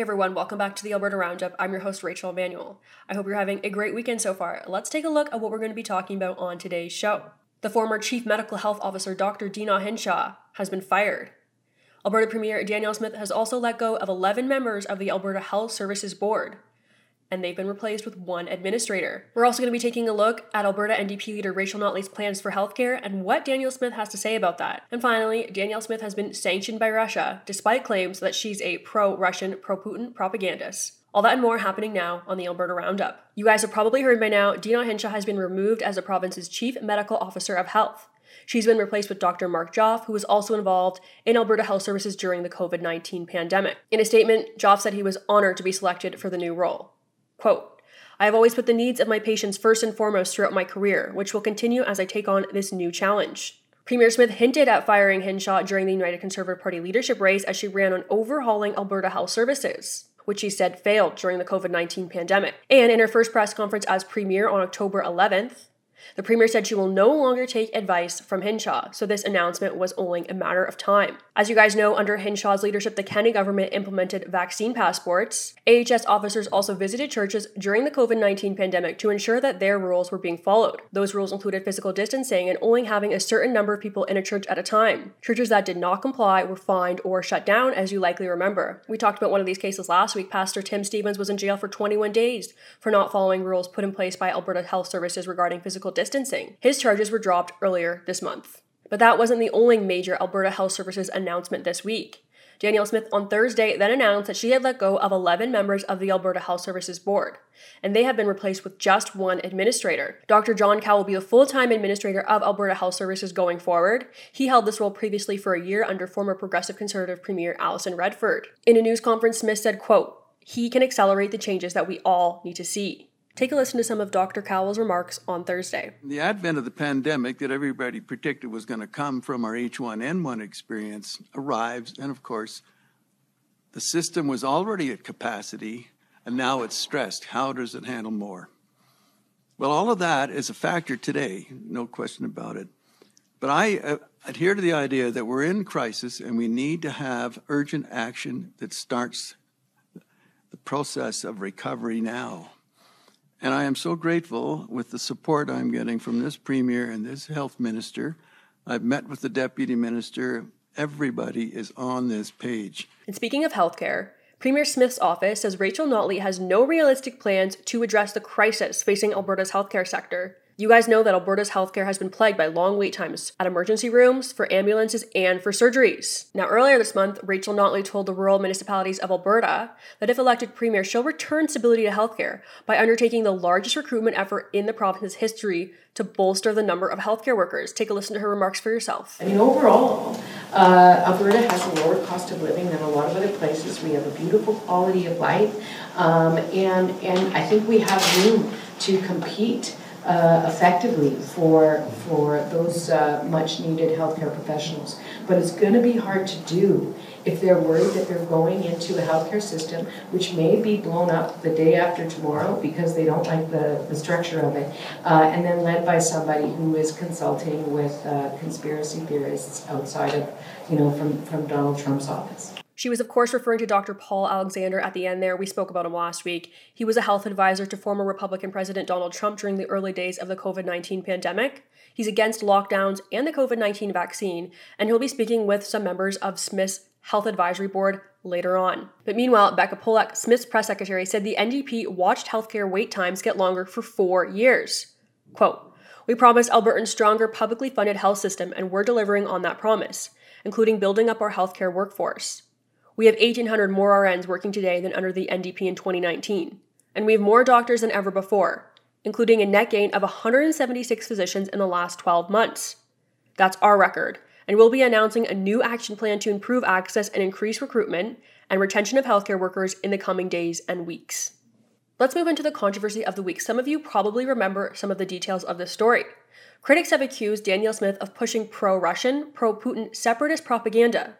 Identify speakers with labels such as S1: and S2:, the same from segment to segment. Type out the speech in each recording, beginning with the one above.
S1: Hey everyone, welcome back to the Alberta Roundup. I'm your host, Rachel Emmanuel. I hope you're having a great weekend so far. Let's take a look at what we're going to be talking about on today's show. The former Chief Medical Health Officer, Dr. Deena Hinshaw, has been fired. Alberta Premier Danielle Smith has also let go of 11 members of the Alberta Health Services Board and they've been replaced with one administrator. We're also going to be taking a look at Alberta NDP leader Rachel Notley's plans for healthcare and what Danielle Smith has to say about that. And finally, Danielle Smith has been sanctioned by Russia, despite claims that she's a pro Russian, pro Putin propagandist. All that and more happening now on the Alberta Roundup. You guys have probably heard by now, Deena Hinshaw has been removed as the province's Chief Medical Officer of Health. She's been replaced with Dr. Mark Joffe, who was also involved in Alberta Health Services during the COVID 19 pandemic. In a statement, Joffe said he was honored to be selected for the new role. Quote, I have always put the needs of my patients first and foremost throughout my career, which will continue as I take on this new challenge. Premier Smith hinted at firing Hinshaw during the United Conservative Party leadership race as she ran on overhauling Alberta Health Services, which she said failed during the COVID 19 pandemic. And in her first press conference as Premier on October 11th, the Premier said she will no longer take advice from Hinshaw, so this announcement was only a matter of time. As you guys know, under Hinshaw's leadership, the Kenney government implemented vaccine passports. AHS officers also visited churches during the COVID 19 pandemic to ensure that their rules were being followed. Those rules included physical distancing and only having a certain number of people in a church at a time. Churches that did not comply were fined or shut down, as you likely remember. We talked about one of these cases last week. Pastor Tim Stevens was in jail for 21 days for not following rules put in place by Alberta Health Services regarding physical distancing. His charges were dropped earlier this month. But that wasn't the only major Alberta Health Services announcement this week. Danielle Smith on Thursday then announced that she had let go of 11 members of the Alberta Health Services Board, and they have been replaced with just one administrator. Dr. John Cowell will be the full time administrator of Alberta Health Services going forward. He held this role previously for a year under former Progressive Conservative Premier Alison Redford. In a news conference, Smith said, quote, he can accelerate the changes that we all need to see. Take a listen to some of Dr. Cowell's remarks on Thursday.
S2: The advent of the pandemic that everybody predicted was going to come from our H1N1 experience arrives, and of course, the system was already at capacity, and now it's stressed. How does it handle more? Well, all of that is a factor today, no question about it. But I uh, adhere to the idea that we're in crisis and we need to have urgent action that starts the process of recovery now. And I am so grateful with the support I'm getting from this premier and this health minister. I've met with the deputy minister. Everybody is on this page.
S1: And speaking of healthcare, Premier Smith's office says Rachel Notley has no realistic plans to address the crisis facing Alberta's healthcare sector. You guys know that Alberta's healthcare has been plagued by long wait times at emergency rooms, for ambulances, and for surgeries. Now, earlier this month, Rachel Notley told the rural municipalities of Alberta that if elected premier, she'll return stability to healthcare by undertaking the largest recruitment effort in the province's history to bolster the number of healthcare workers. Take a listen to her remarks for yourself.
S3: I mean, overall, uh, Alberta has a lower cost of living than a lot of other places. We have a beautiful quality of life, um, and and I think we have room to compete uh, effectively for for those uh, much needed healthcare professionals. But it's going to be hard to do if they're worried that they're going into a healthcare system which may be blown up the day after tomorrow because they don't like the, the structure of it, uh, and then led by somebody who is consulting with uh, conspiracy theorists outside of, you know, from, from Donald Trump's office.
S1: She was, of course, referring to Dr. Paul Alexander at the end there. We spoke about him last week. He was a health advisor to former Republican President Donald Trump during the early days of the COVID 19 pandemic. He's against lockdowns and the COVID 19 vaccine, and he'll be speaking with some members of Smith's Health Advisory Board later on. But meanwhile, Becca Pollock, Smith's press secretary, said the NDP watched healthcare wait times get longer for four years. Quote, we promised Albertans stronger publicly funded health system, and we're delivering on that promise, including building up our healthcare workforce. We have 1,800 more RNs working today than under the NDP in 2019. And we have more doctors than ever before. including a net gain of 176 physicians in the last 12 months. That's our record, and we'll be announcing a new action plan to improve access and increase recruitment and retention of healthcare workers in the coming days and weeks. Let's move into the controversy of the week. Some of you probably remember some of the details of this story. Critics have accused Danielle Smith of pushing pro Russian, pro Putin separatist propaganda.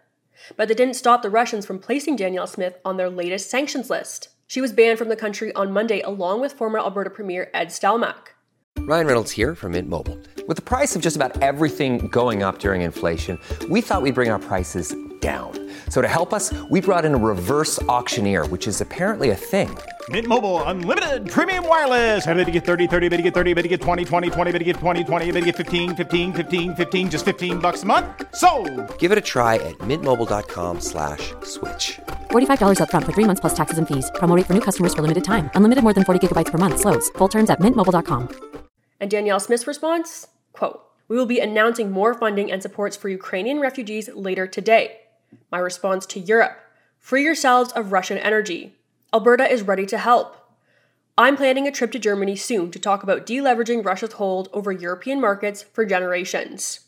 S1: But that didn't stop the Russians from placing Danielle Smith on their latest sanctions list. She was banned from the country on Monday, along with former Alberta Premier Ed Stelmach.
S4: Ryan Reynolds here from Mint Mobile. With the price of just about everything going up during inflation, we thought we'd bring our prices down. So to help us, we brought in a reverse auctioneer, which is apparently a thing.
S5: Mint Mobile unlimited premium wireless. Ready to get 30, 30, bit to get 30, bit to get 20, 20, 20, bit to get 20, 20, bit to get 15, 15, 15, 15 just 15 bucks a month. So,
S4: Give it a try at mintmobile.com/switch. slash
S6: $45 upfront for three months plus taxes and fees. Promote for new customers for limited time. Unlimited more than 40 gigabytes per month. Slows. Full terms at mintmobile.com.
S1: And Danielle Smith's response? Quote, We will be announcing more funding and supports for Ukrainian refugees later today. My response to Europe Free yourselves of Russian energy. Alberta is ready to help. I'm planning a trip to Germany soon to talk about deleveraging Russia's hold over European markets for generations.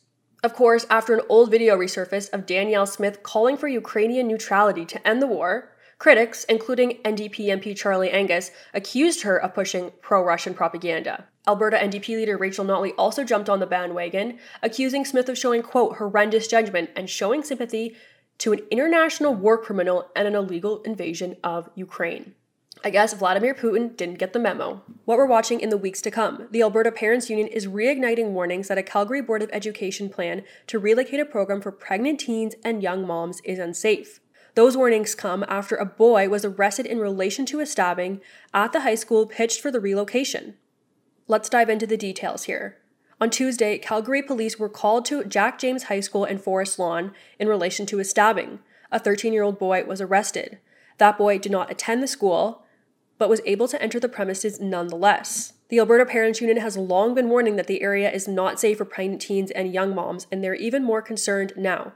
S1: Of course, after an old video resurfaced of Danielle Smith calling for Ukrainian neutrality to end the war, critics, including NDP MP Charlie Angus, accused her of pushing pro Russian propaganda. Alberta NDP leader Rachel Notley also jumped on the bandwagon, accusing Smith of showing, quote, horrendous judgment and showing sympathy to an international war criminal and an illegal invasion of Ukraine. I guess Vladimir Putin didn't get the memo. What we're watching in the weeks to come the Alberta Parents Union is reigniting warnings that a Calgary Board of Education plan to relocate a program for pregnant teens and young moms is unsafe. Those warnings come after a boy was arrested in relation to a stabbing at the high school pitched for the relocation. Let's dive into the details here. On Tuesday, Calgary police were called to Jack James High School in Forest Lawn in relation to a stabbing. A 13 year old boy was arrested. That boy did not attend the school, but was able to enter the premises nonetheless. The Alberta Parents Union has long been warning that the area is not safe for pregnant teens and young moms, and they're even more concerned now.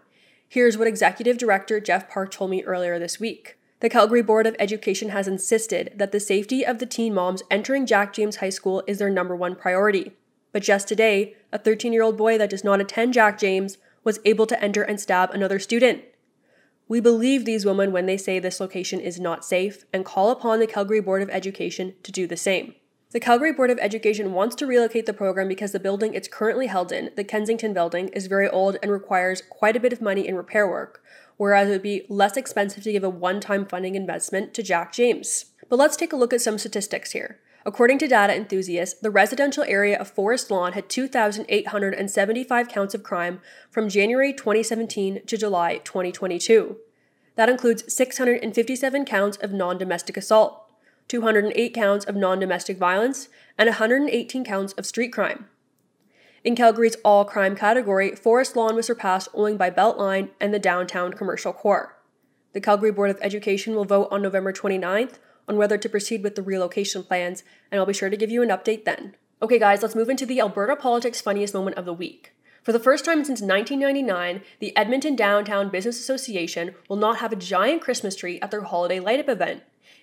S1: Here's what Executive Director Jeff Park told me earlier this week. The Calgary Board of Education has insisted that the safety of the teen moms entering Jack James High School is their number one priority. But just today, a 13 year old boy that does not attend Jack James was able to enter and stab another student. We believe these women when they say this location is not safe and call upon the Calgary Board of Education to do the same. The Calgary Board of Education wants to relocate the program because the building it's currently held in, the Kensington building, is very old and requires quite a bit of money in repair work, whereas it would be less expensive to give a one time funding investment to Jack James. But let's take a look at some statistics here. According to data enthusiasts, the residential area of Forest Lawn had 2,875 counts of crime from January 2017 to July 2022. That includes 657 counts of non domestic assault, 208 counts of non domestic violence, and 118 counts of street crime. In Calgary's all crime category, Forest Lawn was surpassed only by Beltline and the downtown commercial core. The Calgary Board of Education will vote on November 29th on whether to proceed with the relocation plans, and I'll be sure to give you an update then. Okay, guys, let's move into the Alberta Politics Funniest Moment of the Week. For the first time since 1999, the Edmonton Downtown Business Association will not have a giant Christmas tree at their holiday light up event.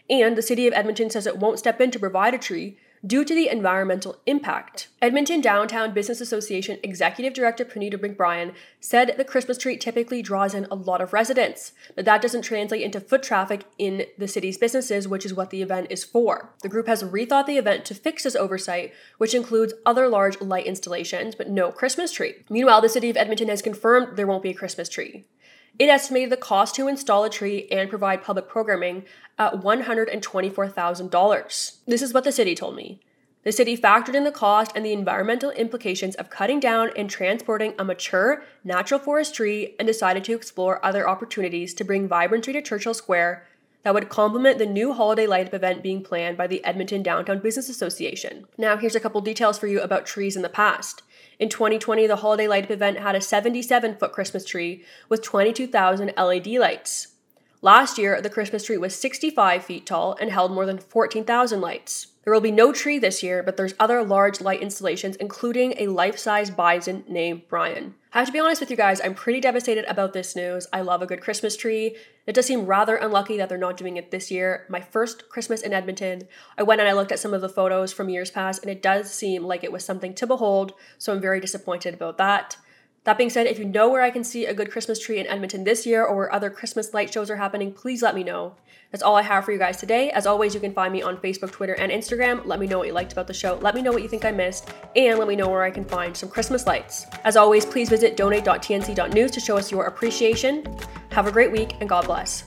S1: And the City of Edmonton says it won't step in to provide a tree due to the environmental impact. Edmonton Downtown Business Association Executive Director Puneeta McBryan said the Christmas tree typically draws in a lot of residents, but that doesn't translate into foot traffic in the city's businesses, which is what the event is for. The group has rethought the event to fix this oversight, which includes other large light installations, but no Christmas tree. Meanwhile, the City of Edmonton has confirmed there won't be a Christmas tree. It estimated the cost to install a tree and provide public programming at $124,000. This is what the city told me. The city factored in the cost and the environmental implications of cutting down and transporting a mature natural forest tree and decided to explore other opportunities to bring vibrancy to Churchill Square that would complement the new holiday light up event being planned by the Edmonton Downtown Business Association. Now, here's a couple details for you about trees in the past. In 2020, the holiday light up event had a 77 foot Christmas tree with 22,000 LED lights. Last year, the Christmas tree was 65 feet tall and held more than 14,000 lights. There will be no tree this year, but there's other large light installations, including a life size bison named Brian. I have to be honest with you guys, I'm pretty devastated about this news. I love a good Christmas tree. It does seem rather unlucky that they're not doing it this year. My first Christmas in Edmonton, I went and I looked at some of the photos from years past, and it does seem like it was something to behold, so I'm very disappointed about that. That being said, if you know where I can see a good Christmas tree in Edmonton this year or where other Christmas light shows are happening, please let me know. That's all I have for you guys today. As always, you can find me on Facebook, Twitter, and Instagram. Let me know what you liked about the show. Let me know what you think I missed, and let me know where I can find some Christmas lights. As always, please visit donate.tnc.news to show us your appreciation. Have a great week, and God bless.